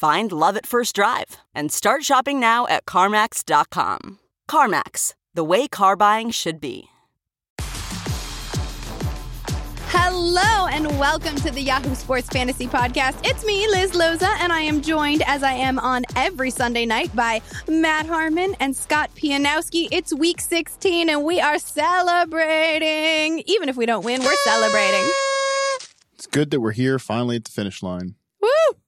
Find love at first drive and start shopping now at CarMax.com. CarMax, the way car buying should be. Hello and welcome to the Yahoo Sports Fantasy Podcast. It's me, Liz Loza, and I am joined as I am on every Sunday night by Matt Harmon and Scott Pianowski. It's week 16 and we are celebrating. Even if we don't win, we're celebrating. It's good that we're here finally at the finish line. Woo!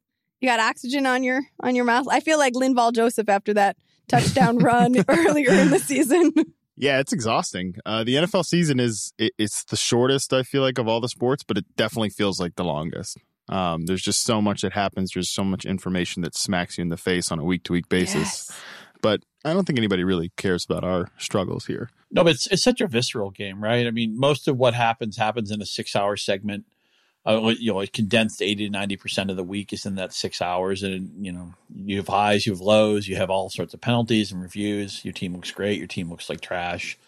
You got oxygen on your on your mouth. I feel like Linval Joseph after that touchdown run earlier in the season. Yeah, it's exhausting. Uh, the NFL season is it, it's the shortest I feel like of all the sports, but it definitely feels like the longest. Um, there's just so much that happens. There's so much information that smacks you in the face on a week to week basis. Yes. But I don't think anybody really cares about our struggles here. No, but it's it's such a visceral game, right? I mean, most of what happens happens in a six hour segment. Uh, you know, it condensed eighty to ninety percent of the week is in that six hours, and you know, you have highs, you have lows, you have all sorts of penalties and reviews. Your team looks great, your team looks like trash,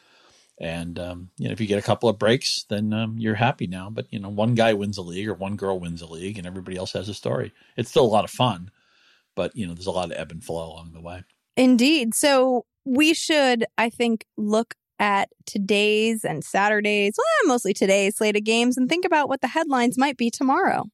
and um, you know, if you get a couple of breaks, then um, you're happy now. But you know, one guy wins a league or one girl wins a league, and everybody else has a story. It's still a lot of fun, but you know, there's a lot of ebb and flow along the way. Indeed. So we should, I think, look at today's and Saturday's, well, mostly today's slate of games and think about what the headlines might be tomorrow.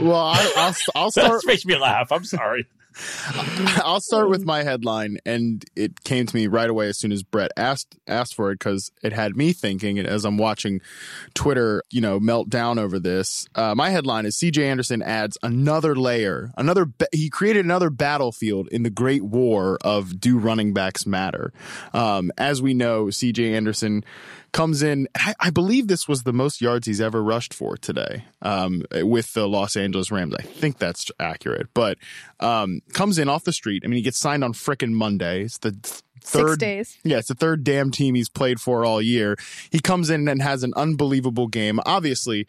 Well, I, I'll I'll start. That makes me laugh. I'm sorry. I'll start with my headline, and it came to me right away as soon as Brett asked asked for it because it had me thinking. As I'm watching Twitter, you know, melt down over this, uh, my headline is C.J. Anderson adds another layer, another. Ba- he created another battlefield in the Great War of Do running backs matter? Um, as we know, C.J. Anderson comes in. I, I believe this was the most yards he's ever rushed for today um, with the Los Angeles Rams. I think that's accurate, but um, comes in off the street. I mean, he gets signed on frickin' Monday. It's the third Six days. Yeah, it's the third damn team he's played for all year. He comes in and has an unbelievable game. Obviously.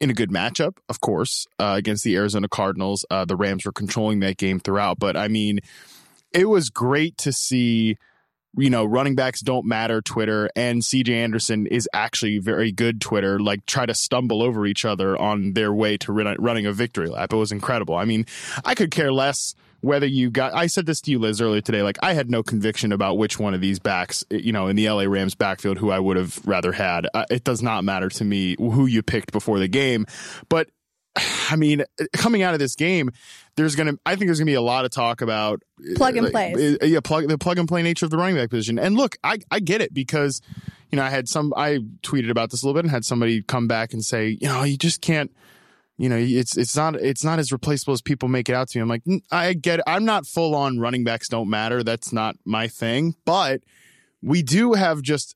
In a good matchup, of course, uh, against the Arizona Cardinals. Uh, the Rams were controlling that game throughout, but I mean, it was great to see you know, running backs don't matter Twitter and CJ Anderson is actually very good Twitter, like try to stumble over each other on their way to run, running a victory lap. It was incredible. I mean, I could care less whether you got, I said this to you, Liz, earlier today. Like, I had no conviction about which one of these backs, you know, in the LA Rams backfield who I would have rather had. Uh, it does not matter to me who you picked before the game. But I mean, coming out of this game, there's going to, I think there's going to be a lot of talk about Plug and uh, plays. uh, Yeah, plug, the plug and play nature of the running back position. And look, I, I get it because, you know, I had some, I tweeted about this a little bit and had somebody come back and say, you know, you just can't, you know, it's it's not it's not as replaceable as people make it out to me. I'm like, "Mm, I get it. I'm not full on running backs don't matter. That's not my thing. But we do have just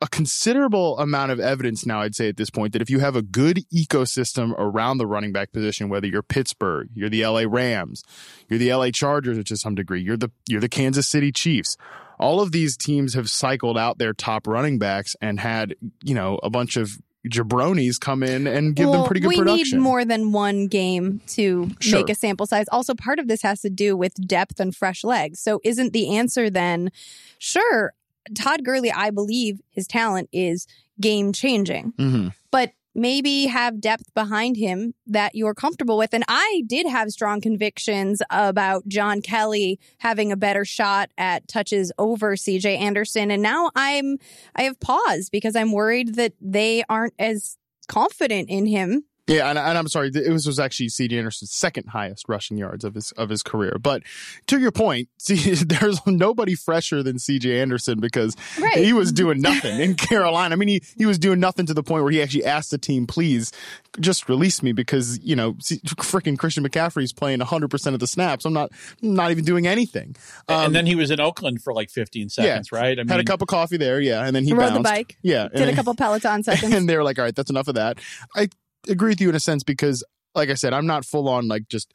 a considerable amount of evidence now, I'd say at this point, that if you have a good ecosystem around the running back position, whether you're Pittsburgh, you're the LA Rams, you're the LA Chargers to some degree, you're the you're the Kansas City Chiefs. All of these teams have cycled out their top running backs and had, you know, a bunch of jabronis come in and give them pretty good we production. need more than one game to Sure. make a sample size. Also, part of this has to do with depth and fresh legs. So, isn't the answer then, sure, Todd Gurley, I believe his talent is game changing, Mhm. but maybe have depth behind him that you're comfortable with. And I did have strong convictions about John Kelly having a better shot at touches over CJ Anderson. And now I'm, I have pause because I'm worried that they aren't as confident in him Yeah, and, and, I'm sorry, it was, was actually C.J. Anderson's second highest rushing yards of his of his career. But to your point, see, there's nobody fresher than C.J. Anderson because right. he was doing nothing in Carolina. I mean, he he was doing nothing to the point where he actually asked the team, "Please, just release me," because you know, freaking Christian McCaffrey's playing 100 percent of the snaps. I'm not not even doing anything. Um, and then he was in Oakland for like 15 seconds, yeah, right? I mean, had a cup of coffee there, yeah, and then he rode bounced. the bike, yeah, did a couple Peloton seconds, and they were like, "All right, that's enough of that." I agree with you in a sense because, like I said, I'm not full on like just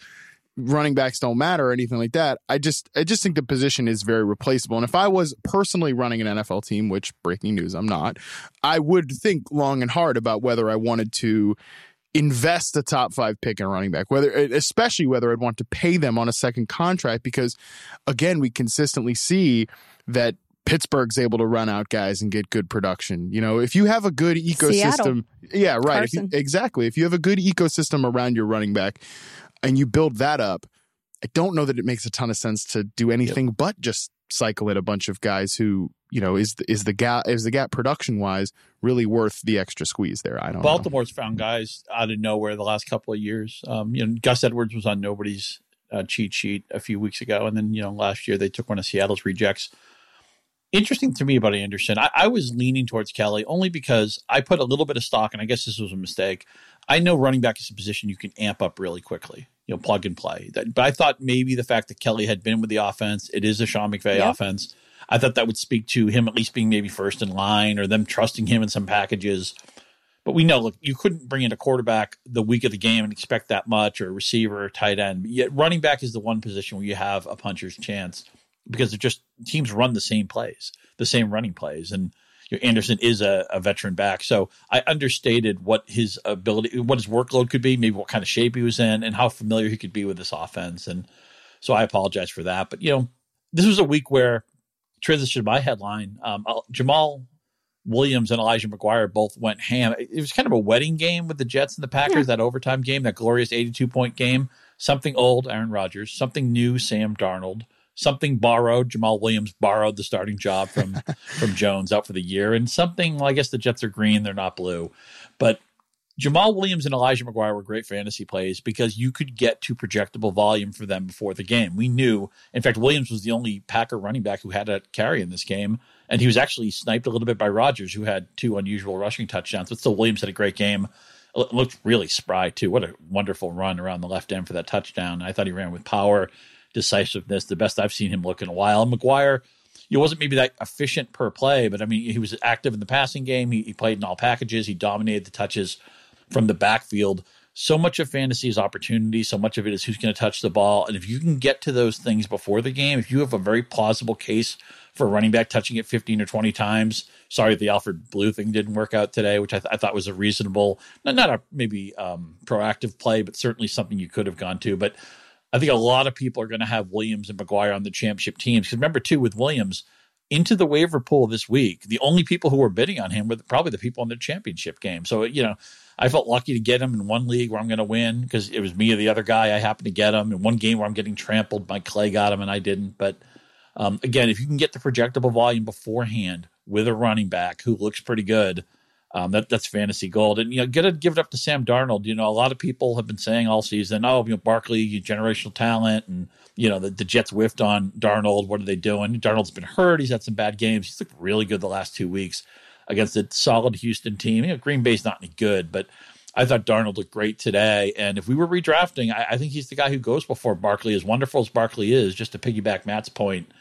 running backs don't matter or anything like that. I just I just think the position is very replaceable. And if I was personally running an NFL team, which breaking news, I'm not, I would think long and hard about whether I wanted to invest a top five pick in a running back, whether especially whether I'd want to pay them on a second contract, because again, we consistently see that Pittsburgh's able to run out guys and get good production. You know, if you have a good ecosystem, Seattle. yeah, right. You, exactly. If you have a good ecosystem around your running back and you build that up, I don't know that it makes a ton of sense to do anything yep. but just cycle in a bunch of guys who, you know, is the, is the gap is the gap production wise really worth the extra squeeze there? I don't. Baltimore's know. found guys out of nowhere the last couple of years. Um, you know, Gus Edwards was on nobody's uh, cheat sheet a few weeks ago, and then you know last year they took one of Seattle's rejects interesting to me about Anderson. I, I, was leaning towards Kelly only because I put a little bit of stock, and I guess this was a mistake. I know running back is a position you can amp up really quickly, you know, plug and play. That, but I thought maybe the fact that Kelly had been with the offense, it is a Sean McVay yep. offense. I thought that would speak to him at least being maybe first in line or them trusting him in some packages. But we know, look, you couldn't bring in a quarterback the week of the game and expect that much, or a receiver, or tight end. Yet running back is the one position where you have a puncher's chance because it just teams run the same plays, the same running plays, and you know, Anderson is a, a, veteran back. So I understated what his ability, what his workload could be, maybe what kind of shape he was in, and how familiar he could be with this offense. And so I apologize for that. But you know, this was a week where transition my headline. Um, Jamaal Williams and Elijah McGuire both went ham. It was kind of a wedding game with the Jets and the Packers, yeah. that overtime game, that glorious 82 point game. Something old, Aaron Rodgers, something new, Sam Darnold something borrowed. Jamaal Williams borrowed the starting job from from Jones out for the year, and something. Well, I guess the Jets are green; they're not blue, but. Jamaal Williams and Elijah McGuire were great fantasy plays because you could get to projectable volume for them before the game. We knew, in fact, Williams was the only Packer running back who had a carry in this game, and he was actually sniped a little bit by Rodgers, who had two unusual rushing touchdowns. But still, Williams had a great game. It looked really spry too. What a wonderful run around the left end for that touchdown. I thought he ran with power decisiveness, the best I've seen him look in a while. And McGuire, he wasn't maybe that efficient per play, but I mean, he was active in the passing game. He, he played in all packages. He dominated the touches from the backfield. So much of fantasy is opportunity. So much of it is who's going to touch the ball. And if you can get to those things before the game, if you have a very plausible case for running back touching it 15 or 20 times, sorry the Alfred Blue thing didn't work out today, which I, th- I thought was a reasonable, not, not a maybe um, proactive play, but certainly something you could have gone to. But I think a lot of people are going to have Williams and McGuire on the championship teams. Because remember, too, with Williams into the waiver pool this week, the only people who were bidding on him were probably the people in the championship game. So, you know, I felt lucky to get him in one league where I'm going to win because it was me or the other guy. I happened to get him in one game where I'm getting trampled. Mike Clay got him and I didn't. But um, again, if you can get the projectable volume beforehand with a running back who looks pretty good – um, that that's fantasy gold, and you know, get it, give it up to Sam Darnold. You know, a lot of people have been saying all season, "Oh, you know, Barkley, generational talent," and you know, the, the Jets whiffed on Darnold. What are they doing? Darnold's been hurt. He's had some bad games. He's looked really good the last two weeks against a solid Houston team. You know, Green Bay's not any good, but I thought Darnold looked great today. And if we were redrafting, I, I think he's the guy who goes before Barkley. As wonderful as Barkley is, just to piggyback Matt's point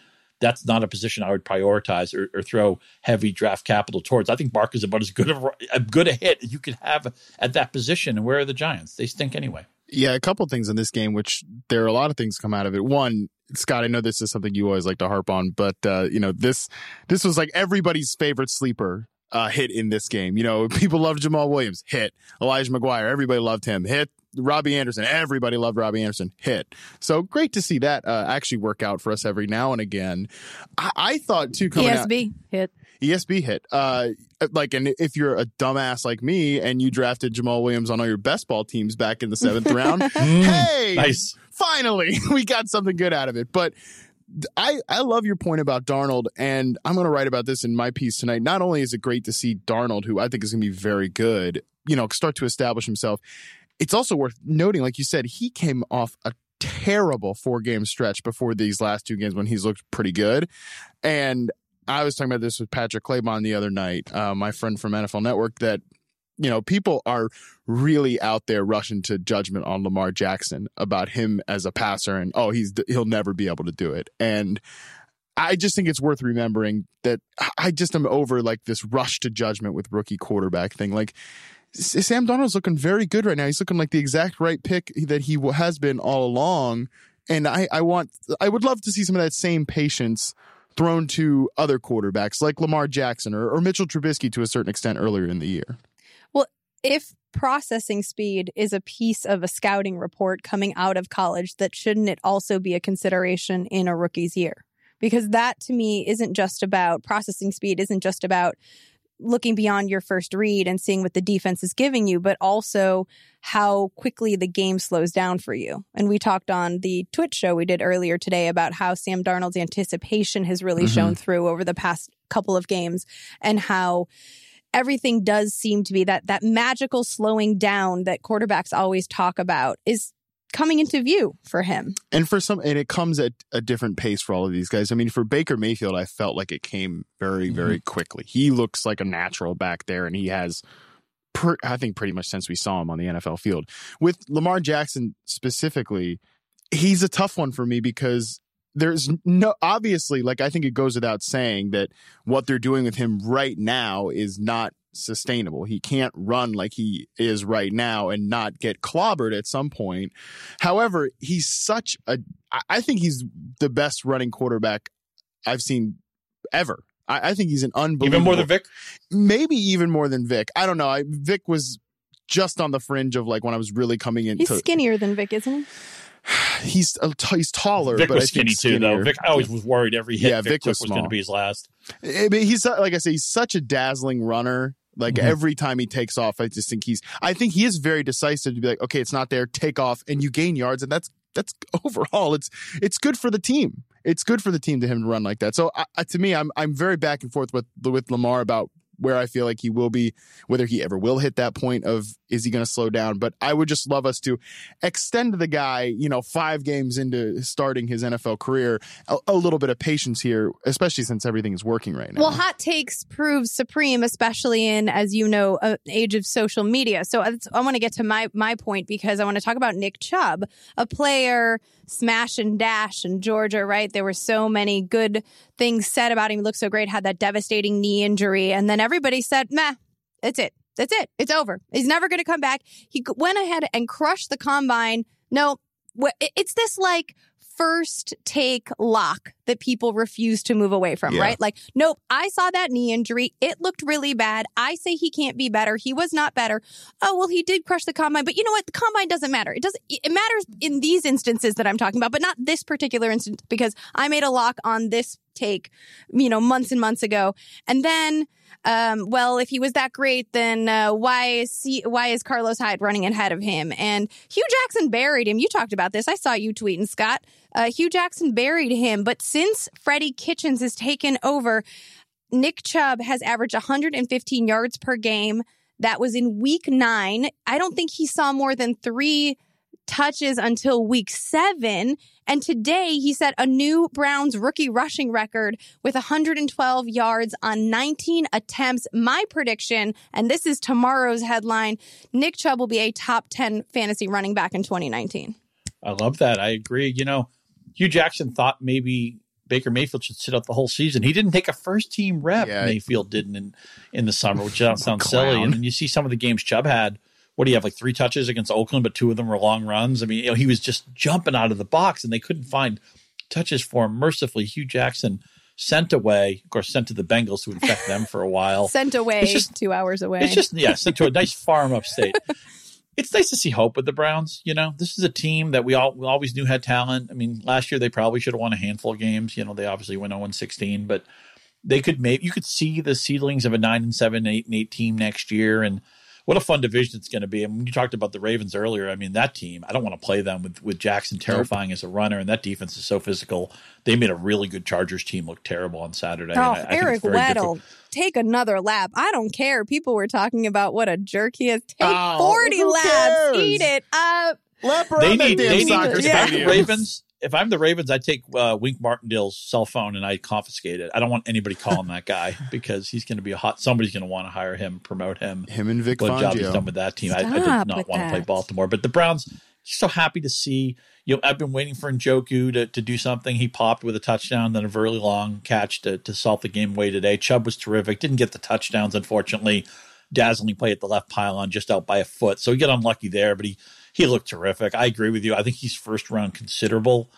that's not a position I would prioritize or, or throw heavy draft capital towards. I think Bark is about as good of a good a hit as you could have at that position. And where are the Giants? They stink anyway. Yeah, a couple things in this game, which there are a lot of things come out of it. One, Scott, I know this is something you always like to harp on, but uh, you know this this was like everybody's favorite sleeper uh, hit in this game. You know, people loved Jamaal Williams, hit. Elijah McGuire, everybody loved him, hit. Robbie Anderson, everybody loved Robbie Anderson, hit. So great to see that uh, actually work out for us every now and again. I, I thought too coming ESB out, hit. ESB hit. Uh, like, and if you're a dumbass like me and you drafted Jamaal Williams on all your best ball teams back in the seventh round, mm, hey, nice. Finally, we got something good out of it. But I, I love your point about Darnold, and I'm going to write about this in my piece tonight. Not only is it great to see Darnold, who I think is going to be very good, you know, start to establish himself. It's also worth noting, like you said, he came off a terrible four game stretch before these last two games when he's looked pretty good. And I was talking about this with Patrick Claybon the other night, uh, my friend from NFL Network, that you know, people are really out there rushing to judgment on Lamar Jackson about him as a passer and oh, he's he'll never be able to do it. And I just think it's worth remembering that I just am over like this rush to judgment with rookie quarterback thing. Like Sam Darnold's looking very good right now. He's looking like the exact right pick that he has been all along. And I, I want, I would love to see some of that same patience thrown to other quarterbacks like Lamar Jackson or, or Mitchell Trubisky to a certain extent earlier in the year. Well, if processing speed is a piece of a scouting report coming out of college, that shouldn't it also be a consideration in a rookie's year? because that to me isn't just about processing speed, isn't just about looking beyond your first read and seeing what the defense is giving you, but also how quickly the game slows down for you. And we talked on the Twitch show we did earlier today about how Sam Darnold's anticipation has really mm-hmm. shown through over the past couple of games and how everything does seem to be that that magical slowing down that quarterbacks always talk about is coming into view for him. And for some, and it comes at a different pace for all of these guys. I mean, for Baker Mayfield, I felt like it came very, very mm-hmm. quickly. He looks like a natural back there, and he has. Per, I think pretty much since we saw him on the NFL field. With Lamar Jackson specifically, he's a tough one for me because there's no obviously like I think it goes without saying that what they're doing with him right now is not sustainable. He can't run like he is right now and not get clobbered at some point. However, he's such a, I think he's the best running quarterback I've seen ever. I, I think he's an unbelievable. Even more than Vic? Maybe even more than Vic. I don't know. I, Vic was just on the fringe of like when I was really coming in. He's skinnier than Vic, isn't he? he's uh, he's taller. Vic but was skinny too, though. Vic, I always was worried every hit yeah, Vic, Vic was, was going to be his last. I mean, he's like I say, he's such a dazzling runner like mm-hmm. every time he takes off, I just think he's. I think he is very decisive to be like, okay, it's not there, take off, and you gain yards, and that's that's overall, it's it's good for the team. It's good for the team to him to run like that. So uh, to me, I'm I'm very back and forth with with Lamar about where I feel like he will be, whether he ever will hit that point of is he going to slow down. But I would just love us to extend the guy, you know, five games into starting his NFL career, a, a little bit of patience here, especially since everything is working right now. Well, hot takes proves supreme, especially in, as you know, an age of social media. So I want to get to my my point because I want to talk about Nick Chubb, a player smash and dash in Georgia, right? There were so many good things said about him. He looked so great, had that devastating knee injury. And then everybody said, meh, that's it. That's it. It's over. He's never going to come back. He went ahead and crushed the combine. No, it's this like first take lock that people refuse to move away from, yeah. right? Like, nope, I saw that knee injury. It looked really bad. I say he can't be better. He was not better. Oh, well, he did crush the combine, but you know what? The combine doesn't matter. It doesn't, it matters in these instances that I'm talking about, but not this particular instance because I made a lock on this take, you know, months and months ago. And then, um, well, if he was that great, then uh, why is he, why is Carlos Hyde running ahead of him? And Hue Jackson buried him. You talked about this. I saw you tweeting, Scott. Uh, Hue Jackson buried him, but since Freddie Kitchens has taken over, Nick Chubb has averaged 115 yards per game. That was in week nine. I don't think he saw more than three touches until week seven. And today he set a new Browns rookie rushing record with 112 yards on 19 attempts. My prediction, and this is tomorrow's headline Nick Chubb will be a top 10 fantasy running back in 2019. I love that. I agree. You know, Hue Jackson thought maybe Baker Mayfield should sit out the whole season. He didn't take a first team rep. Yeah. Mayfield didn't in, in the summer, which sounds silly. And then you see some of the games Chubb had what do you have like three touches against Oakland, but two of them were long runs. I mean, you know, he was just jumping out of the box, and they couldn't find touches for him. Mercifully, Hue Jackson sent away, of course, sent to the Bengals to infect them for a while. sent away, it's just, two hours away. It's just yeah, sent to a nice farm upstate. it's nice to see hope with the Browns. You know, this is a team that we all we always knew had talent. I mean, last year they probably should have won a handful of games. You know, they obviously went 0 16, but they could make you could see the seedlings of a nine and seven, eight and eight team next year, and what a fun division it's going to be. And when you talked about the Ravens earlier, I mean that team. I don't want to play them with with Jackson terrifying as a runner, and that defense is so physical. They made a really good Chargers team look terrible on Saturday. Oh, I, I Eric Weddle, take another lap. I don't care. People were talking about what a jerk he is. Take Oh, forty laps, cares? eat it up. Leper They need. damn They need. soccer If I'm the. Ravens, if I'm the Ravens, I take uh, Wink Martindale's cell phone and I confiscate it. I don't want anybody calling that guy because he's going to be a hot. Somebody's going to want to hire him, promote him. Him and Vic what a job he's done with that team. I, I did not want to play. Baltimore, but the Browns. So happy to see. You know, I've been waiting for Njoku to, to do something. He popped with a touchdown, then a very long catch to, to solve the game away today. Chubb was terrific. Didn't get the touchdowns, unfortunately. Dazzling play at the left pylon, just out by a foot. So he got unlucky there, but he he looked terrific. I agree with you. I think he's first round considerable.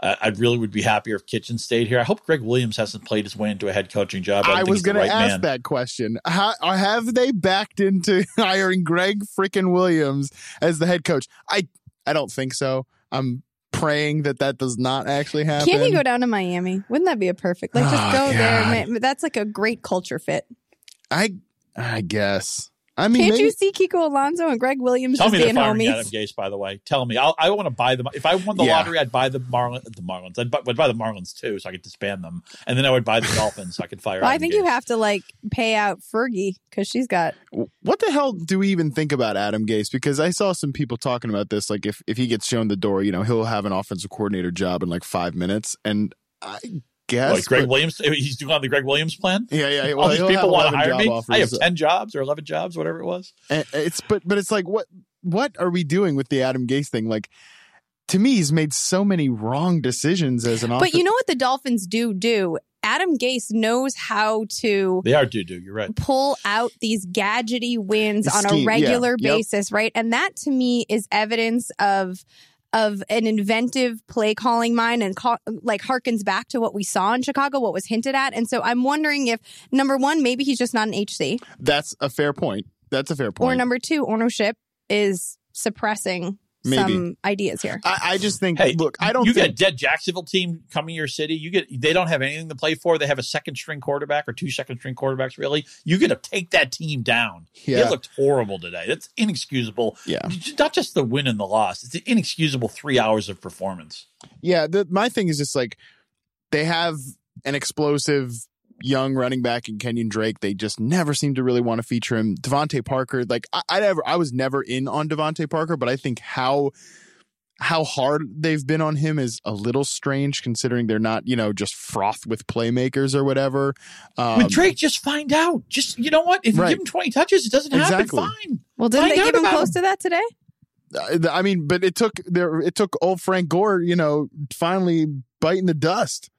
Uh, I really would be happier if Kitchen stayed here. I hope Gregg Williams hasn't played his way into a head coaching job. I, I was going right to ask man. that question. How, have they backed into hiring Gregg freaking Williams as the head coach? I I don't think so. I'm praying that that does not actually happen. Can't he go down to Miami? Wouldn't that be a perfect? Like, just Oh, go there. God. Ma- That's like a great culture fit. I I guess. I mean, Can't maybe, you see Kiko Alonso and Gregg Williams Tell just me they're being firing Adam? Gase. By the way, tell me. I'll, I want to buy them. If I won the Yeah. lottery, I'd buy the Marlins. The Marlins. I'd buy, I'd buy the Marlins too, so I could disband them, and then I would buy the Dolphins, so I could fire. Well, I Adam think you have to like pay out Fergie because she's got. what the hell do we even think about Adam Gase? Because I saw some people talking about this. Like, if if he gets shown the door, you know, he'll have an offensive coordinator job in like five minutes. And I guess Like Gregg but- Williams. Eh, he's doing on the Gregg Williams plan. Yeah, yeah. All these people want to hire me. offers. I have ten jobs or eleven jobs, whatever it was. And it's but but it's like what what are we doing with the Adam Gase thing? Like to me, he's made so many wrong decisions as an. But you know what the Dolphins do do? Adam Gase knows how to They are do do. You're right. pull out these gadgety wins The on scheme, a yeah, regular yep. basis, right? And that to me is evidence of of an inventive play calling mind and ca- like harkens back to what we saw in Chicago, what was hinted at. And so I'm wondering if number one, maybe he's just not an HC, that's a fair point. That's a fair point. or number two, ownership is suppressing Maybe. some ideas here. I, I just think. Hey, look, I don't. You think, get a dead Jacksonville team coming to your city. You get they don't have anything to play for. They have a second string quarterback or two second string quarterbacks. Really, you get to take that team down. Yeah. They looked horrible today. That's inexcusable. Yeah. not just the win and the loss. It's an inexcusable three hours of performance. Yeah, the, my thing is just like they have an explosive young running back in Kenyon Drake. They just never seem to really want to feature him. DeVante Parker, like I, I never, I was never in on DeVante Parker, but I think how how hard they've been on him is a little strange considering they're not, you know, just froth with playmakers or whatever. Um, With Drake, just find out. Just you know what? If Right. you give him twenty touches, it doesn't happen. Fine. Well, didn't Find they out give him close him. to that today? uh, I mean, but it took there, it took old Frank Gore, you know, finally biting the dust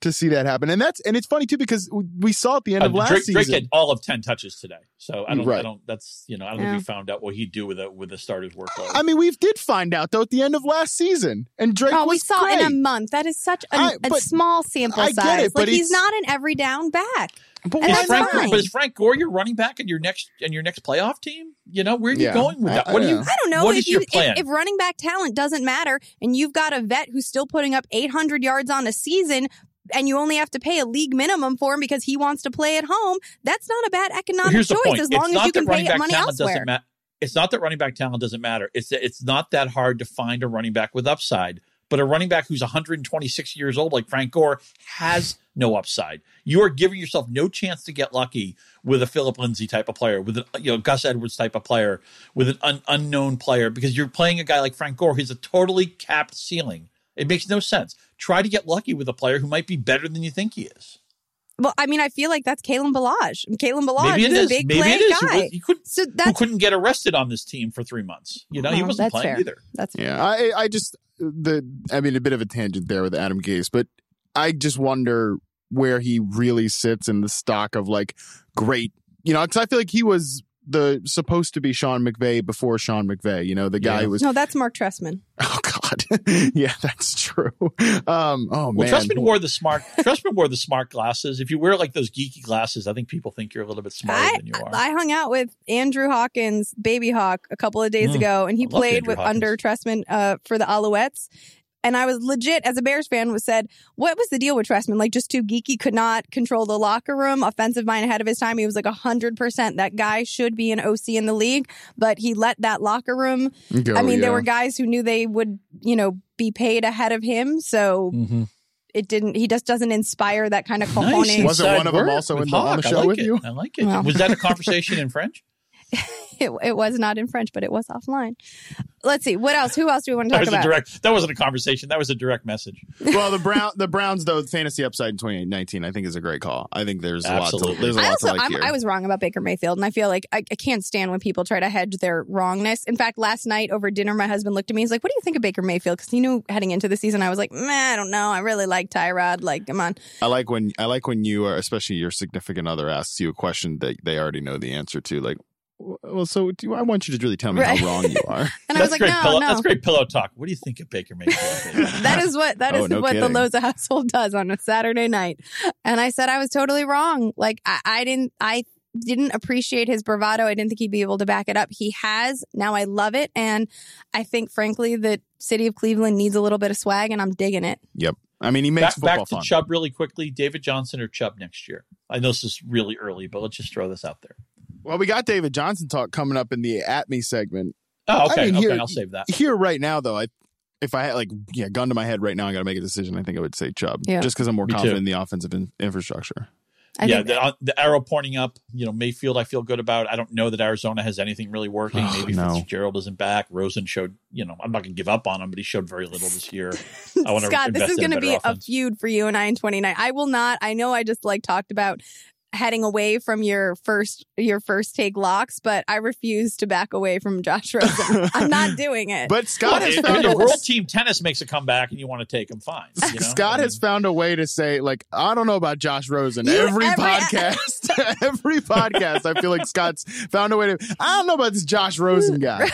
to see that happen. And that's and it's funny too because we- we saw at the end Uh, of last Drake, season. Drake had all of ten touches today, so I don't. I don't. That's you know. I don't Yeah. think we found out what he'd do with a with a starter's workload. I mean, we did find out though at the end of last season, and Drake Oh, we saw great. in a month. That is such a, I- a small sample I get size. it, but like he's not an every down back. but and is that's Frank, not? fine. but is Frank Gore your running back in your next and your next playoff team? You know where are you Yeah. going with that? I- What do you? I don't know What if is your plan? if, if running back talent doesn't matter and you've got a vet who's still putting up 800 yards on a season and you only have to pay a league minimum for him because he wants to play at home, that's not a bad economic Here's choice as it's long as you can pay back money elsewhere. doesn't. It's not that running back talent doesn't matter. It's that it's not that hard to find a running back with upside. But a running back who's 126 years old, like Frank Gore, has no upside. You are giving yourself no chance to get lucky with a Phillip Lindsay type of player, with a you know Gus Edwards type of player, with an un- unknown player, because you're playing a guy like Frank Gore who's a totally capped ceiling. It makes no sense. Try to get lucky with a player who might be better than you think he is. Well, I mean, I feel like that's Kalen Ballage. Kalen Ballage Maybe it is a big Maybe play it is. Guy. was- He couldn't so who couldn't get arrested on this team for three months. You know, he wasn't that's playing fair. either. that's Yeah, I I just the I mean a bit of a tangent there with Adam Gase, but I just wonder where he really sits in the stock of like great, you know, because I feel like he was the supposed to be Sean McVay before Sean McVay. You know, the guy Yeah. who was no, that's Marc Trestman. oh god, yeah, that's true. Um, oh Well, man, Trestman wore the smart. Trestman wore the smart glasses. If you wear like those geeky glasses, I think people think you're a little bit smarter I, than you are. I hung out with Andrew Hawkins, Baby Hawk, a couple of days Mm. ago, and he I played Andrew with Hawkins. under Trestman uh, for the Alouettes. And I was legit, as a Bears fan, was said, what was the deal with Trestman? Like just too geeky, could not control the locker room, offensive mind ahead of his time. He was like hundred percent. That guy should be an OC in the league, but he let that locker room. Go, I mean, there were guys who knew they would, you know, be paid ahead of him. So Mm-hmm. it didn't, he just doesn't inspire that kind of cojones. Nice. Wasn't one of them also in the- on the Hawk. I show like with it. you? I like it. Well. Was that a conversation in French? It, it was not in French, but it was offline. Let's see. What else? Who else do we want to That talk was a about? direct. That wasn't a conversation. That was a direct message. well, the Brown the Browns though fantasy upside in 2019 I think is a great call. I think there's a lot Absolutely. to there's a I lot also to like I'm, here. I was wrong about Baker Mayfield, and I feel like I, I can't stand when people try to hedge their wrongness. In fact, last night over dinner, my husband looked at me. He's like, "What do you think of Baker Mayfield?" Because he knew heading into the season, I was like, "Man, I don't know. I really like Tyrod. Like, come on." I like when I like when you are especially your significant other asks you a question that they already know the answer to like well so do you, I want you to really tell me Right. how wrong you are. And I was like, great "No, pillow. no." That's great pillow talk. What do you think of Baker Mayfield? that is what that oh, is Oh, no what kidding. the Loza household does on a Saturday night. And I said I was totally wrong. Like I, I didn't I didn't appreciate his bravado. I didn't think he'd be able to back it up. He has. Now I love it. And I think frankly the city of Cleveland needs a little bit of swag and I'm digging it. Yep. I mean he makes back, football back to fun. Chubb really quickly. David Johnson or Chubb next year? I know this is really early, but let's just throw this out there. Well, we got David Johnson talk coming up in the at me segment. Oh, okay. I mean, okay, here- I'll save that. Here right now though, I if I had like yeah, gun to my head right now, I got to make a decision. I think I would say Chubb, Yeah. just because I'm more Me confident too. in the offensive in- infrastructure. I yeah, think the, uh, the arrow pointing up. You know, Mayfield. I feel good about. I don't know that Arizona has anything really working. Oh, Maybe no. Fitzgerald isn't back. Rosen showed. You know, I'm not going to give up on him, but he showed very little this year. I want to Scott, this is going to better be a feud for you and I in 29. I will not. I know I just like talked about heading away from your first your first take locks, but I refuse to back away from Josh Rosen. I'm not doing it. But Scott Well, has if, found if a World Team Tennis makes a comeback and you want to take him, fine. You know? Scott I has found a way to say, like, I don't know about Josh Rosen. You- every, every- podcast, every podcast, I feel like Scott's found a way to. I don't know about this Josh Rosen guy.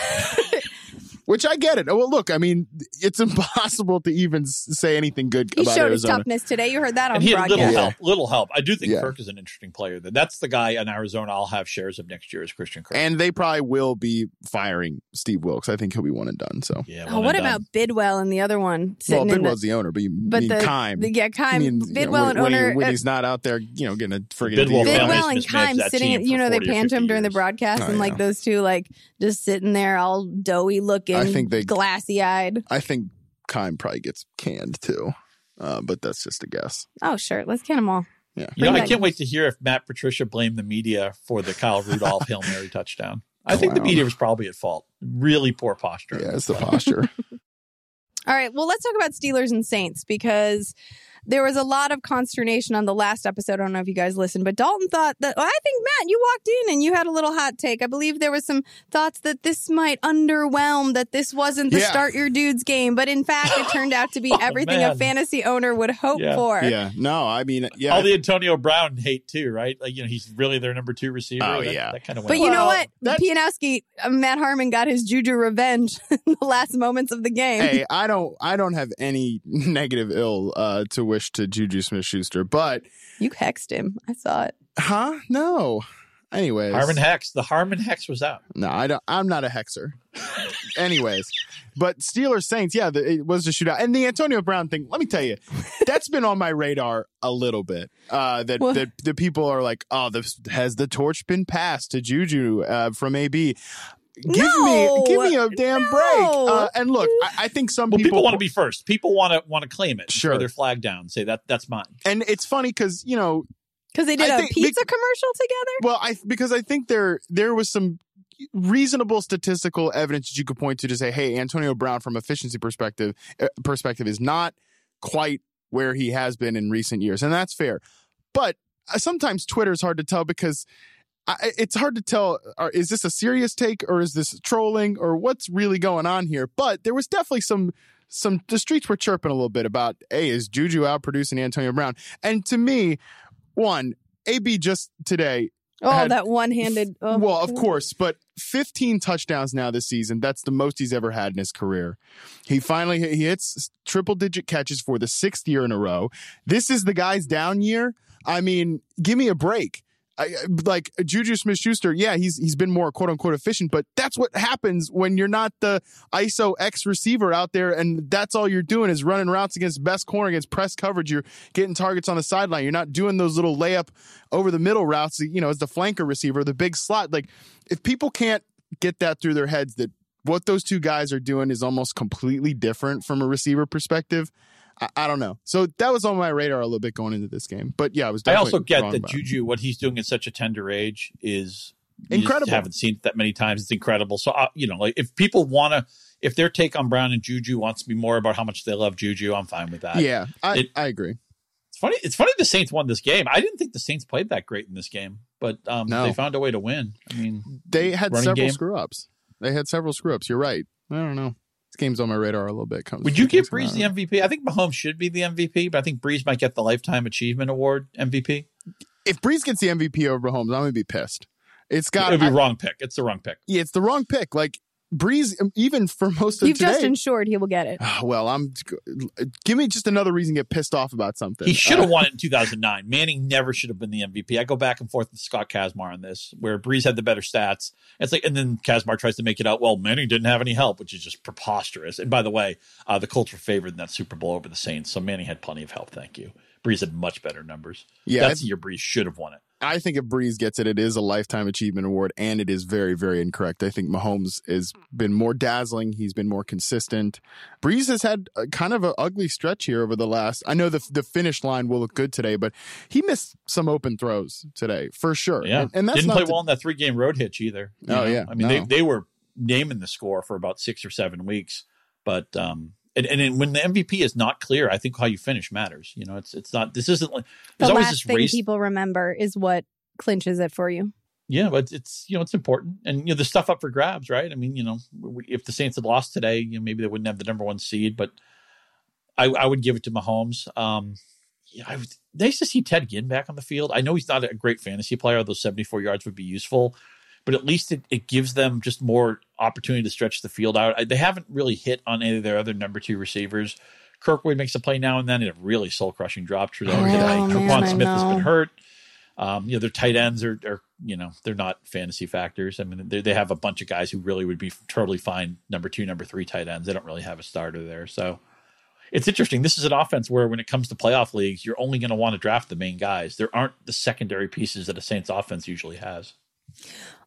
Which I get it. Well, look, I mean, it's impossible to even say anything good he about showed Arizona. his toughness today. You heard that on and he had broadcast. little Yeah. help. Little help. I do think Yeah. Kirk is an interesting player. That that's the guy in Arizona. I'll have shares of next year as Christian Kirk. And they probably will be firing Steve Wilks. I think he'll be one and done. So, yeah. Oh, one what about done. Bidwill and the other one well, Bidwill's the, the owner, but you but mean the, Keim. the yeah I Keim mean, you know, Bidwill when, and when he- owner when uh, he's not out there, you know, getting a friggin' Bidwill deal. Bidwill and mismanaged Keim sitting, you know, they 40 panned him during the broadcast, Oh, and like those two, like just sitting there, all doughy looking, I think they- glassy eyed. I think Keim probably gets canned too, uh, but that's just a guess. Oh, sure, let's can them all. Yeah. You know, I can't wait to hear if Matt Patricia blamed the media for the Kyle Rudolph Hail Mary touchdown. I think the media was probably at fault. Really poor posture. Yeah, it's the posture. All right, well, let's talk about Steelers and Saints because there was a lot of consternation on the last episode. I don't know if you guys listened, but Dalton thought that, well, I think, Matt, you walked in and you had a little hot take. I believe there was some thoughts that this might underwhelm, that this wasn't the Yeah. start your dudes game. But in fact, it turned out to be Oh, everything a fantasy owner would hope Yeah. for. yeah, no, I mean, yeah, All the Antonio Brown hate too, right? Like you know, he's really their number two receiver. Oh, that, yeah. that kind of. But you know Well, what? that- Pianowski, uh, Matt Harmon got his juju revenge in the last moments of the game. hey, I don't, I don't have any negative ill uh, to wish to Juju Smith Schuster, but You hexed him. I saw it. huh? No. Anyways, Harmon Hex, the Harmon Hex was out. no, I don't. I'm not a hexer. Anyways, but Steelers Saints, yeah, the, it was a shootout, and the Antonio Brown thing. Let me tell you, that's been on my radar a little bit. Uh, that Well- that the people are like, oh, this has the torch been passed to Juju uh, from AB. Give No, me, give me a damn break. Uh, and look, I, I think some Well, people, people want to be first. People want to want to claim it. Sure. Throw their flag down. Say that that's mine. and it's funny because you know Because they did I a think- pizza commercial together. Well, I because I think there there was some reasonable statistical evidence that you could point to to say, hey, Antonio Brown from efficiency perspective uh, perspective is not quite where he has been in recent years, and that's fair. But uh, sometimes Twitter is hard to tell because. I, it's hard to tell. Are, is this a serious take or is this trolling or what's really going on here? But there was definitely some some. The streets were chirping a little bit about, hey, is Juju out producing Antonio Brown? And to me, one, AB just today Oh, had- that one handed. Oh. well, of course, but 15 touchdowns now this season. That's the most he's ever had in his career. He finally he hits triple digit catches for the sixth year in a row. This is the guy's down year. I mean, give me a break. Like Juju Smith Schuster, yeah, he's he's been more quote unquote efficient, but that's what happens when you're not the ISO X receiver out there, and that's all you're doing is running routes against best corner against press coverage. You're getting targets on the sideline. You're not doing those little layup over the middle routes, you know, as the flanker receiver, the big slot. Like if people can't get that through their heads that what those two guys are doing is almost completely different from a receiver perspective. I, I, don't know. So that was on my radar a little bit going into this game. But yeah, I was. I also get that Juju, what he's doing at such a tender age is incredible. haven't seen it that many times. It's incredible. So uh, you know, like if people want to, if their take on Brown and Juju wants to be more about how much they love Juju, I'm fine with that. Yeah, I, it, I agree. It's funny. It's funny the Saints won this game. I didn't think the Saints played that great in this game, but um, no. they found a way to win. I mean, they had several screw ups. They had several screw ups. You're right. I don't know. This game's on my radar a little bit. Comes Would you give Brees the MVP? I think Mahomes should be the MVP, but I think Brees might get the Lifetime Achievement Award MVP. If Brees gets the MVP over Mahomes, I'm gonna be pissed. It's got to be wrong pick. It's the wrong pick. Yeah, it's the wrong pick. Like Brees, um, even for most of You've today, just ensured he will get it. Well, I'm. Give me just another reason to get pissed off about something. He should have uh, won it in 2009. Manning never should have been the MVP. I go back and forth with Scott Kacsmar on this, where Brees had the better stats. It's like, and then Kacsmar tries to make it out. Well, Manning didn't have any help, which is just preposterous. And by the way, uh, the Colts were favored in that Super Bowl over the Saints, so Manning had plenty of help. Thank you. Brees had much better numbers. Yeah, that's the year Brees should have won it. I think if Brees gets it, it is a lifetime achievement award, and it is very, very incorrect. I think Mahomes has been more dazzling. He's been more consistent. Brees has had a, kind of an ugly stretch here over the last. I know the the finish line will look good today, but he missed some open throws today for sure. Yeah, and, and that's didn't play to, well in that three game road hitch either. Oh know? yeah, I mean no. they they were naming the score for about six or seven weeks, but um, and, and when the MVP is not clear, I think how you finish matters. You know, it's it's not. This isn't like the last thing race. people remember is what clinches it for you. Yeah, but it's you know it's important, and you know the stuff up for grabs, right? I mean, you know, if the Saints had lost today, you know maybe they wouldn't have the number one seed, but I, I would give it to Mahomes. Um, yeah, I would, nice to see Ted Ginn back on the field. I know he's not a great fantasy player; those seventy-four yards would be useful but at least it, it gives them just more opportunity to stretch the field out. They haven't really hit on any of their other number two receivers. Kirkwood makes a play now and then in a really soul crushing drop through oh, Tre'Quan Smith has been hurt. Um, you know, their tight ends are, are, you know, they're not fantasy factors. I mean, they, they have a bunch of guys who really would be totally fine number two, number three tight ends. They don't really have a starter there. So it's interesting. This is an offense where when it comes to playoff leagues, you're only going to want to draft the main guys. There aren't the secondary pieces that a Saints offense usually has.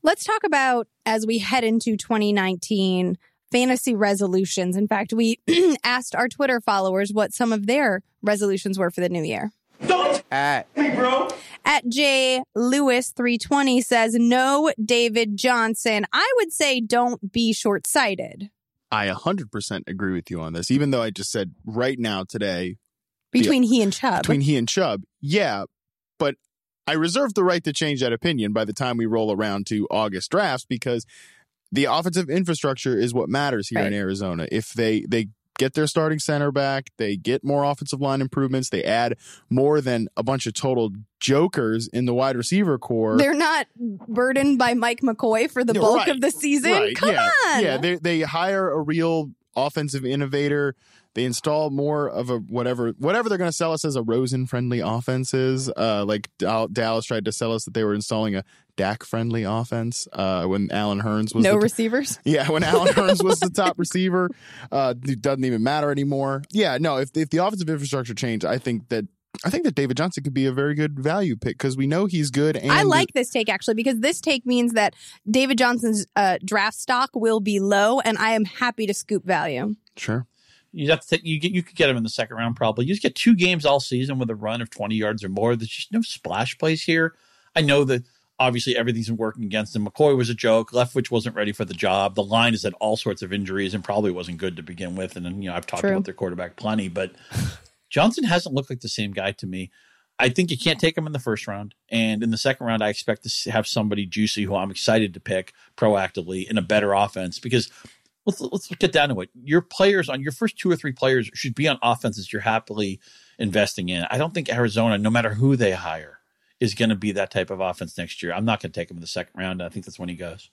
Let's talk about as we head into 2019 fantasy resolutions. In fact, we asked our Twitter followers what some of their resolutions were for the new year. Don't at me, bro. At J Lewis 320 says, No, David Johnson. I would say don't be short sighted. I 100% agree with you on this, even though I just said right now today. Between the, he and Chubb. Between he and Chubb. Yeah. But I reserve the right to change that opinion by the time we roll around to August drafts because the offensive infrastructure is what matters here right. in Arizona. If they they get their starting center back, they get more offensive line improvements, they add more than a bunch of total jokers in the wide receiver core. They're not burdened by Mike McCoy for the bulk right. of the season. Right. Come yeah. on. Yeah, they they hire a real offensive innovator they install more of a whatever whatever they're going to sell us as a Rosen friendly offense is. Uh, like Dallas tried to sell us that they were installing a Dak friendly offense uh, when Allen Hurns was no the, receivers. Yeah, when Allen Hurns was the top receiver, uh, it doesn't even matter anymore. Yeah, no. If if the offensive infrastructure changed, I think that I think that David Johnson could be a very good value pick because we know he's good. And I like this take actually because this take means that David Johnson's uh, draft stock will be low, and I am happy to scoop value. Sure. You have to take, you get you could get him in the second round probably. You just get two games all season with a run of twenty yards or more. There's just no splash plays here. I know that obviously everything's been working against him. McCoy was a joke. Leftwich wasn't ready for the job. The line has had all sorts of injuries and probably wasn't good to begin with. And you know I've talked True. about their quarterback plenty, but Johnson hasn't looked like the same guy to me. I think you can't take him in the first round, and in the second round, I expect to have somebody juicy who I'm excited to pick proactively in a better offense because let's let's get down to it. Your players on your first two or three players should be on offenses you're happily investing in. I don't think Arizona, no matter who they hire, is going to be that type of offense next year. I'm not going to take him in the second round. I think that's when he goes.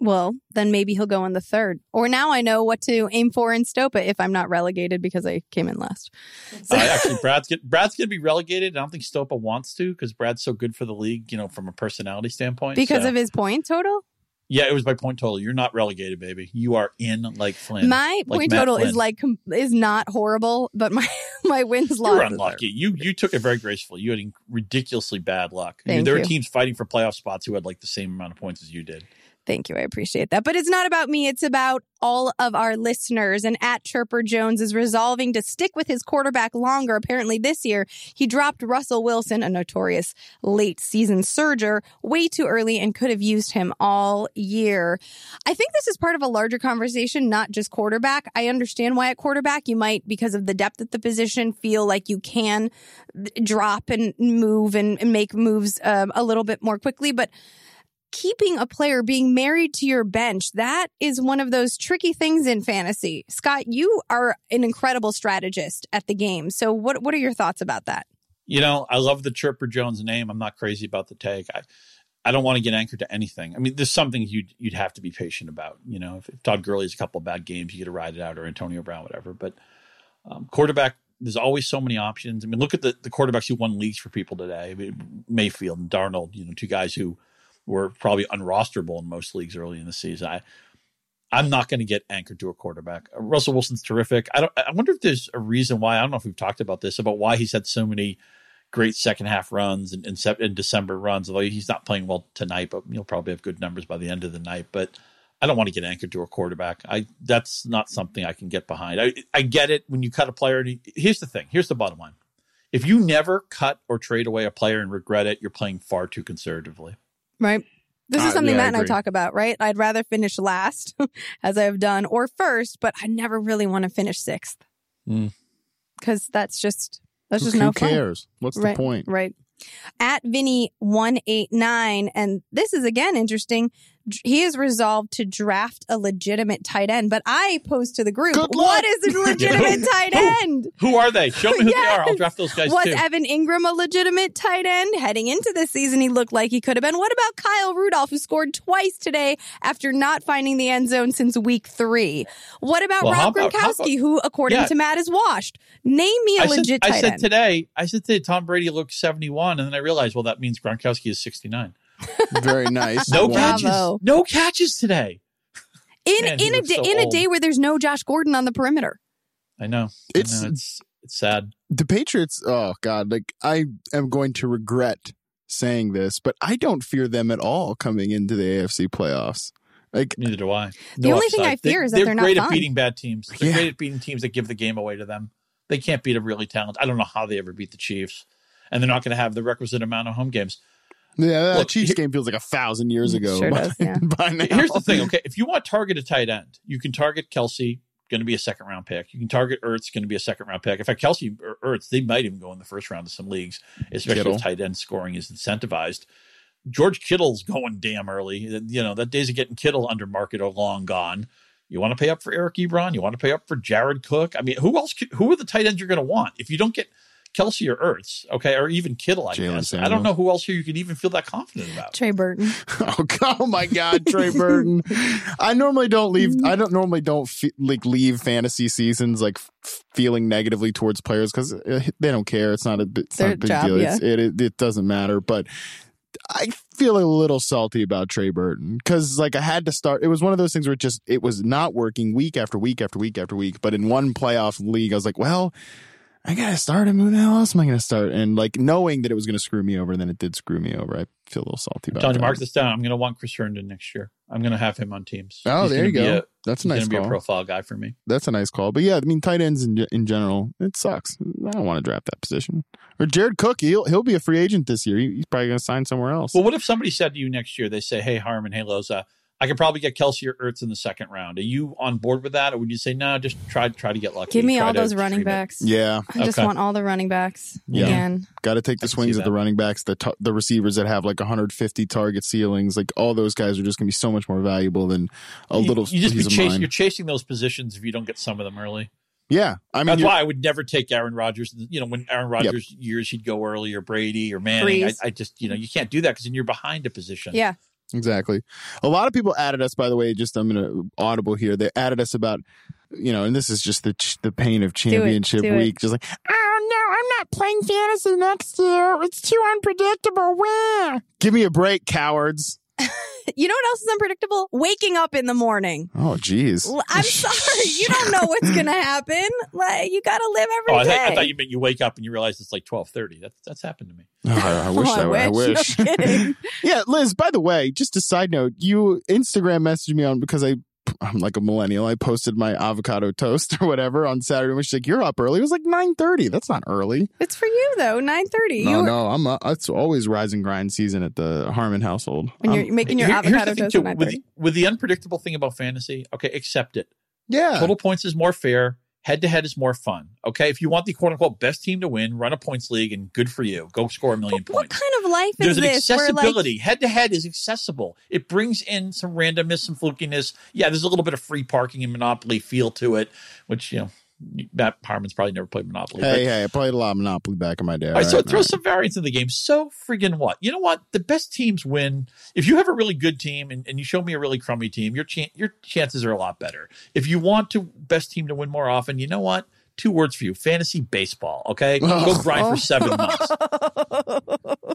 Well, then maybe he'll go in the third. Or now I know what to aim for in Stopa if I'm not relegated because I came in last. So. Uh, actually, Brad's get, Brad's going to be relegated. I don't think Stopa wants to because Brad's so good for the league, you know, from a personality standpoint. Because so. of his point total? Yeah, it was by point total. You're not relegated, baby. You are in like Flynn. My like point Matt total Flynn. is like is not horrible, but my my wins loss. You're unlucky. You you took it very gracefully. You had ridiculously bad luck. I mean, there you. are teams fighting for playoff spots who had like the same amount of points as you did. Thank you. I appreciate that. But it's not about me. It's about all of our listeners. And at Chirper Jones is resolving to stick with his quarterback longer. Apparently, this year, he dropped Russell Wilson, a notorious late season surger, way too early and could have used him all year. I think this is part of a larger conversation, not just quarterback. I understand why at quarterback you might, because of the depth at the position, feel like you can drop and move and, make moves um, a little bit more quickly. But keeping a player being married to your bench that is one of those tricky things in fantasy scott you are an incredible strategist at the game so what what are your thoughts about that You know, I love the Chipper Jones name. I'm not crazy about the take. I I don't want to get anchored to anything. I mean, there's something you'd you'd have to be patient about. You know, if, if Todd Gurley has a couple of bad games, you get to ride it out, or Antonio Brown, whatever. But um, quarterback, there's always so many options. I mean, look at the the quarterbacks who won leagues for people today. I mean, Mayfield and Darnold. You know, two guys who were probably unrosterable in most leagues early in the season. I I'm not going to get anchored to a quarterback. Uh, Russell Wilson's terrific. I don't. I wonder if there's a reason why. I don't know if we've talked about this about why he's had so many great second half runs and, and December runs. Although he's not playing well tonight, but he'll probably have good numbers by the end of the night. But I don't want to get anchored to a quarterback. I that's not something I can get behind. I I get it when you cut a player. He, here's the thing. Here's the bottom line. If you never cut or trade away a player and regret it, you're playing far too conservatively. Right this is Uh, something yeah, I matt and i talk about right i'd rather finish last as i've done or first but i never really want to finish sixth Mm. because that's just that's Who just no who fun cares? What's right, the point? Right. At Vinny189, and this is again interesting. He is resolved to draft a legitimate tight end, but I posed to the group, what is a legitimate tight end? Who are they? Show me who they are. I'll draft those guys Was too. Evan Engram a legitimate tight end? Heading into this season, he looked like he could have been. What about Kyle Rudolph, who scored twice today after not finding the end zone since week three? What about Well, Rob about- Gronkowski, who, according Yeah. to Matt, is washed? Name me a I said, legit I said end. today, I said today Tom Brady looked 71, and then I realized, well, that means Gronkowski is 69. Very nice. No Bravo. catches. No catches today. in Man, in a looks day so in a day where there's no Josh Gordon on the perimeter. I know. It's- I know. it's it's sad. the Patriots, oh God, like I am going to regret saying this, but I don't fear them at all coming into the AFC playoffs. Like, Neither do I. The only thing I fear is that they're, they're not great fun. at beating bad teams. They're Yeah. great at beating teams that give the game away to them. They can't beat a really talented. I don't know how they ever beat the Chiefs, and they're not going to have the requisite amount of home games. Yeah, that Look, Chiefs here- game feels like a thousand years ago. Sure by, does, yeah. by now. Here's the thing, okay? If you want to target a tight end, you can target Kelce, going to be a second round pick. You can target Ertz, going to be a second round pick. In fact, Kelce or Ertz, they might even go in the first round of some leagues, especially Kittle. if tight end scoring is incentivized. George Kittle's going damn early. You know, that days of getting Kittle under market are long gone. You want to pay up for Eric Ebron? You want to pay up for Jared Cook? I mean, who else? Who are the tight ends you're going to want if you don't get Kelce or Ertz? Okay, or even Kittle. I Jalen guess I don't know who else here you could even feel that confident about. Trey Burton. Oh, God, oh my God, Trey Burton! I normally don't leave. I don't normally don't fe- like leave fantasy seasons like f- feeling negatively towards players because uh, they don't care. It's not a bit- it's not a big job, deal. yeah. It's, it, it it doesn't matter. But I feel a little salty about Trey Burton because like I had to start. It was one of those things where it just it was not working week after week after week after week. But in one playoff league, I was like, well. I gotta start him. Who the hell else am I gonna start? And like knowing that it was gonna screw me over, and then it did screw me over. I feel a little salty about Tony, that. mark this down. I'm going to want Chris Herndon next year. I'm going to have him on teams. Oh, He's there you go. A, That's a he's nice going to be a profile guy for me. That's a nice call. But yeah, I mean, tight ends in in general, it sucks. I don't want to draft that position. Or Jared Cook, he'll he'll be a free agent this year. He- He's probably going to sign somewhere else. Well, what if somebody said to you next year, they say, hey, Harmon, hey, Loza, I could probably get Kelce or Ertz in the second round. Are you on board with that? Or would you say, no, just try try to get lucky? Give me try all those running stream it." backs. yeah, I just want all the running backs Yeah. again. got to take the I swings see at the running backs, the t- the receivers that have like 150 target ceilings. Like all those guys are just going to be so much more valuable than a You- little You, just be piece of chasing, mine. you're chasing those positions if you don't get some of them early. Yeah, I mean, That's why I would never take Aaron Rodgers. You know, when Aaron Rodgers years he'd go early or Brady or Manning. I, I just, you know, you can't do that because then you're behind a position. Yeah. Exactly. A lot of people added us, by the way, just I'm going to audible here. They added us about, you know, and this is just the the pain of championship do it. week. Just like, oh no, I'm not playing fantasy next year. It's too unpredictable. Where? Give me a break, cowards. You know what else is unpredictable? Waking up in the morning. Oh, geez. I'm sorry, you don't know what's gonna happen. Like you gotta live Oh, I, every day. thought I thought you meant you wake up and you realize it's like twelve thirty. That's that's happened to me. Oh, I, I wish Oh, that. I wish. No kidding. Yeah, Liz. By the way, just a side note, you Instagram messaged me on because I. I'm like a millennial. I posted my avocado toast or whatever on Saturday. And she's like, "You're up early." It was like 9:30. That's not early. it's for you though. Nine thirty. No, you no, I'm. Uh, it's always rise and grind season at the Harmon household. when you're making your Here- here's avocado the thing, toast too, at with, the, with the unpredictable thing about fantasy, okay, accept it. yeah, Total points is more fair. Head to head is more fun. Okay, if you want the quote unquote best team to win, run a points league and good for you. Go score a million What points. What kind of life There's is this? Where like accessibility. Head to head is accessible. It brings in some randomness, some flukiness. Yeah, there's a little bit of free parking and Monopoly feel to it, which you know, Matt Harmon's probably never played Monopoly. Hey, hey, I played a lot of Monopoly back in my day. all right, so throw alright. some variance in the game. So friggin' what? You know what? The best teams win. If you have a really good team and, and you show me a really crummy team, your chan your chances are a lot better. If you want to best team to win more often, you know what? Two words for you: fantasy baseball. Okay, go grind for seven months.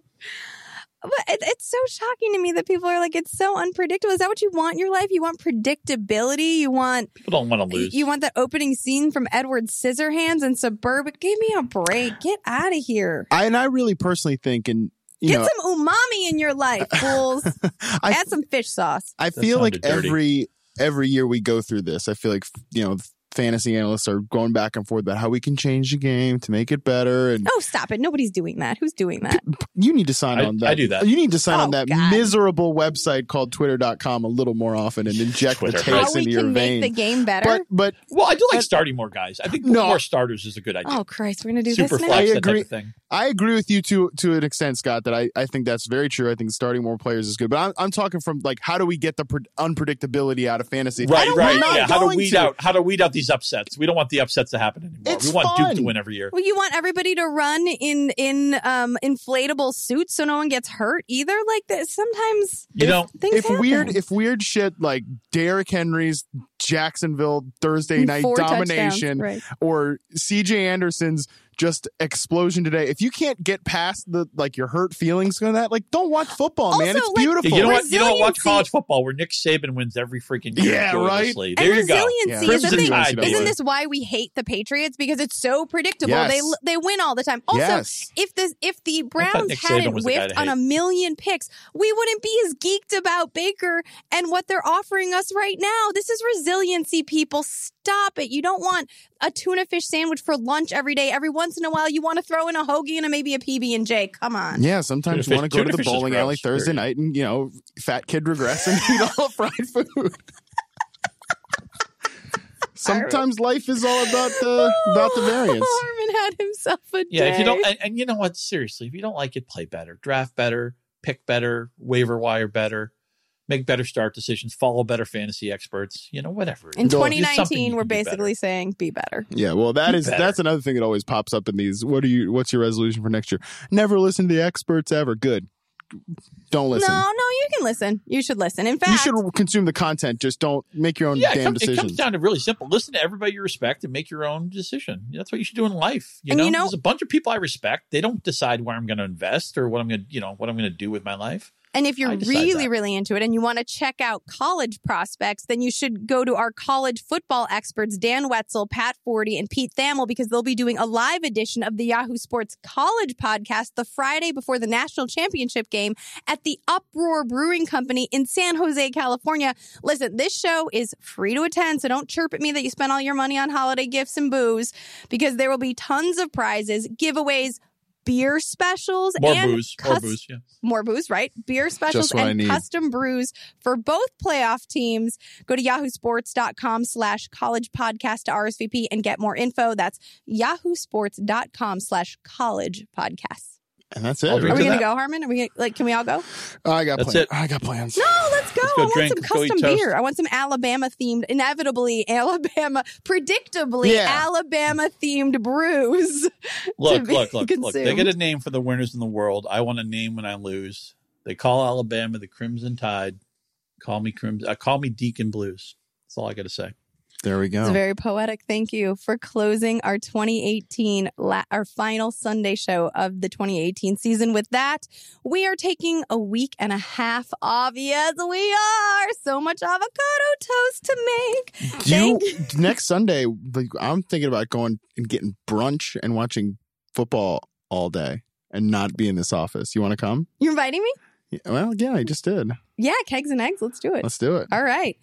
But it, it's so shocking to me that people are like, it's so unpredictable. Is that what you want in your life? You want predictability. You want People don't want to lose. you want that opening scene from Edward Scissorhands and Suburban. Give me a break. Get out of here. I, and I really personally think, and you Get know, some umami in your life, fools. I Add some fish sauce. I That feel like dirty. every every year we go through this, I feel like you know fantasy analysts are going back and forth about how we can change the game to make it better. And Oh, stop it. Nobody's doing that. Who's doing that? you need to sign I- on that. I do that. You need to sign Oh, on that God. miserable website called twitter.com a little more often and inject Twitter. the How How taste we into your can make veins. the game better. but but well, I do like But- starting more guys. I think No. more starters is a good idea. oh, Christ. We're going to do Super this now? flex, I that type agree. of thing. I agree with you to to an extent, Scott. That I, I think that's very true. I think starting more players is good, but I'm, I'm talking from like how do we get the pre- unpredictability out of fantasy? Right, right. Yeah, how to going weed to. out how to weed out these upsets. We don't want the upsets to happen anymore. It's we want fun. Duke to win every year. Well, you want everybody to run in in um inflatable suits so no one gets hurt either. Like that, sometimes You know, things if happen. weird if weird shit like Derrick Henry's Jacksonville Thursday night Four domination right. or CJ Anderson's just explosion today. If you can't get past the like your hurt feelings on that, like don't watch football, man. It's like, beautiful. You know what? You know what? Watch college football where Nick Saban wins every freaking year. Yeah, joyously. right? There and you go. resiliency Yeah. is the Crimson thing. Tide. Isn't this why we hate the Patriots? Because it's so predictable. Yes. They they win all the time. Also, Yes. if the if the Browns hadn't was the guy whiffed on a million picks, we wouldn't be as geeked about Baker and what they're offering us right now. This is resiliency, people. Stop it. You don't want a tuna fish sandwich for lunch every day. Every once in a while, you want to throw in a hoagie and a, maybe a PB and J. Come on. Yeah, sometimes Tuna you want to go to the bowling alley gross, Thursday period. night and you know, fat kid regress and eat all fried food. Sometimes life is all about the about the variance. Harmon had himself a Yeah, if you don't, and, and you know what? Seriously, if you don't like it, play better, draft better, pick better, waiver wire better, make better start decisions, follow better fantasy experts. You know, whatever. In No, it's something you 2019, we're can do better. basically saying be better. Yeah, well, that Be is better. that's another thing that always pops up in these. What are you? What's your resolution for next year? Never listen to the experts ever. Good. Don't listen. No, no, you can listen. You should listen. In fact, you should consume the content. Just don't make your own Yeah, it, damn comes, it decisions. comes down to really simple. Listen to everybody you respect and make your own decision. That's what you should do in life. You know, you know- there's a bunch of people I respect. They don't decide where I'm going to invest or what I'm going to, you know, what I'm going to do with my life. And if you're really, that. really into it and you want to check out college prospects, then you should go to our college football experts, Dan Wetzel, Pat Forde, and Pete Thamel, because they'll be doing a live edition of the Yahoo Sports College podcast the Friday before the national championship game at the Uproar Brewing Company in San Jose, California. Listen, this show is free to attend, so don't chirp at me that you spent all your money on holiday gifts and booze, because there will be tons of prizes, giveaways, beer specials, More and booze, more booze. Yeah. more booze, right? Beer specials Just what I and custom brews for both playoff teams. Go to yahoosports.com slash college podcast to RSVP and get more info. That's yahoosports.com slash college podcast. And that's it. Are we going to go, Harmon? Are we gonna, like, can we all go? Oh, I got That's plans. it. I got plans. No, let's go. Let's I go want drink. some Let's go eat custom toast. beer. I want some Alabama themed, inevitably Alabama, predictably Yeah. Alabama themed brews. Look, be look, look, look. They get a name for the winners in the world. I want a name when I lose. They call Alabama the Crimson Tide. Call me Crimson. Uh, call me Deacon Blues. That's all I got to say. There we go. It's very poetic. Thank you for closing our 2018, la- our final Sunday show of the 2018 season. With that, we are taking a week and a half off. Yes, we are. So much avocado toast to make. Do you, Thank- next Sunday, like, I'm thinking about going and getting brunch and watching football all day and not be in this office. You want to come? You're inviting me? Yeah, well, yeah, I just did. Yeah, kegs and eggs. Let's do it. Let's do it. All right.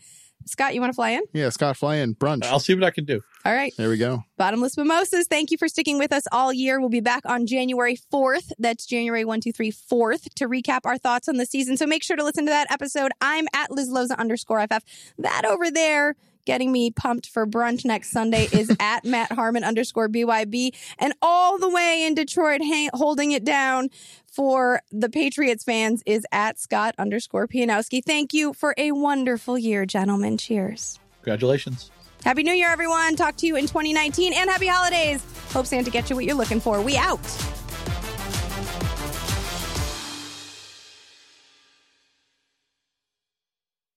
Scott, you want to fly in? Yeah, Scott fly in brunch. I'll see what I can do. All right. There we go. Bottomless Mimosas, thank you for sticking with us all year. We'll be back on January 4th. That's January 1, 2, 3, 4th to recap our thoughts on the season. So make sure to listen to that episode. I'm at Liz Loza underscore FF. That over there getting me pumped for brunch next Sunday is at Matt Harmon underscore BYB. And all the way in Detroit, hang, holding it down for the Patriots fans is at Scott underscore Pianowski. Thank you for a wonderful year, gentlemen. Cheers. Congratulations. Happy New Year, everyone. Talk to you in 2019 and happy holidays. Hope Santa gets you what you're looking for. We out.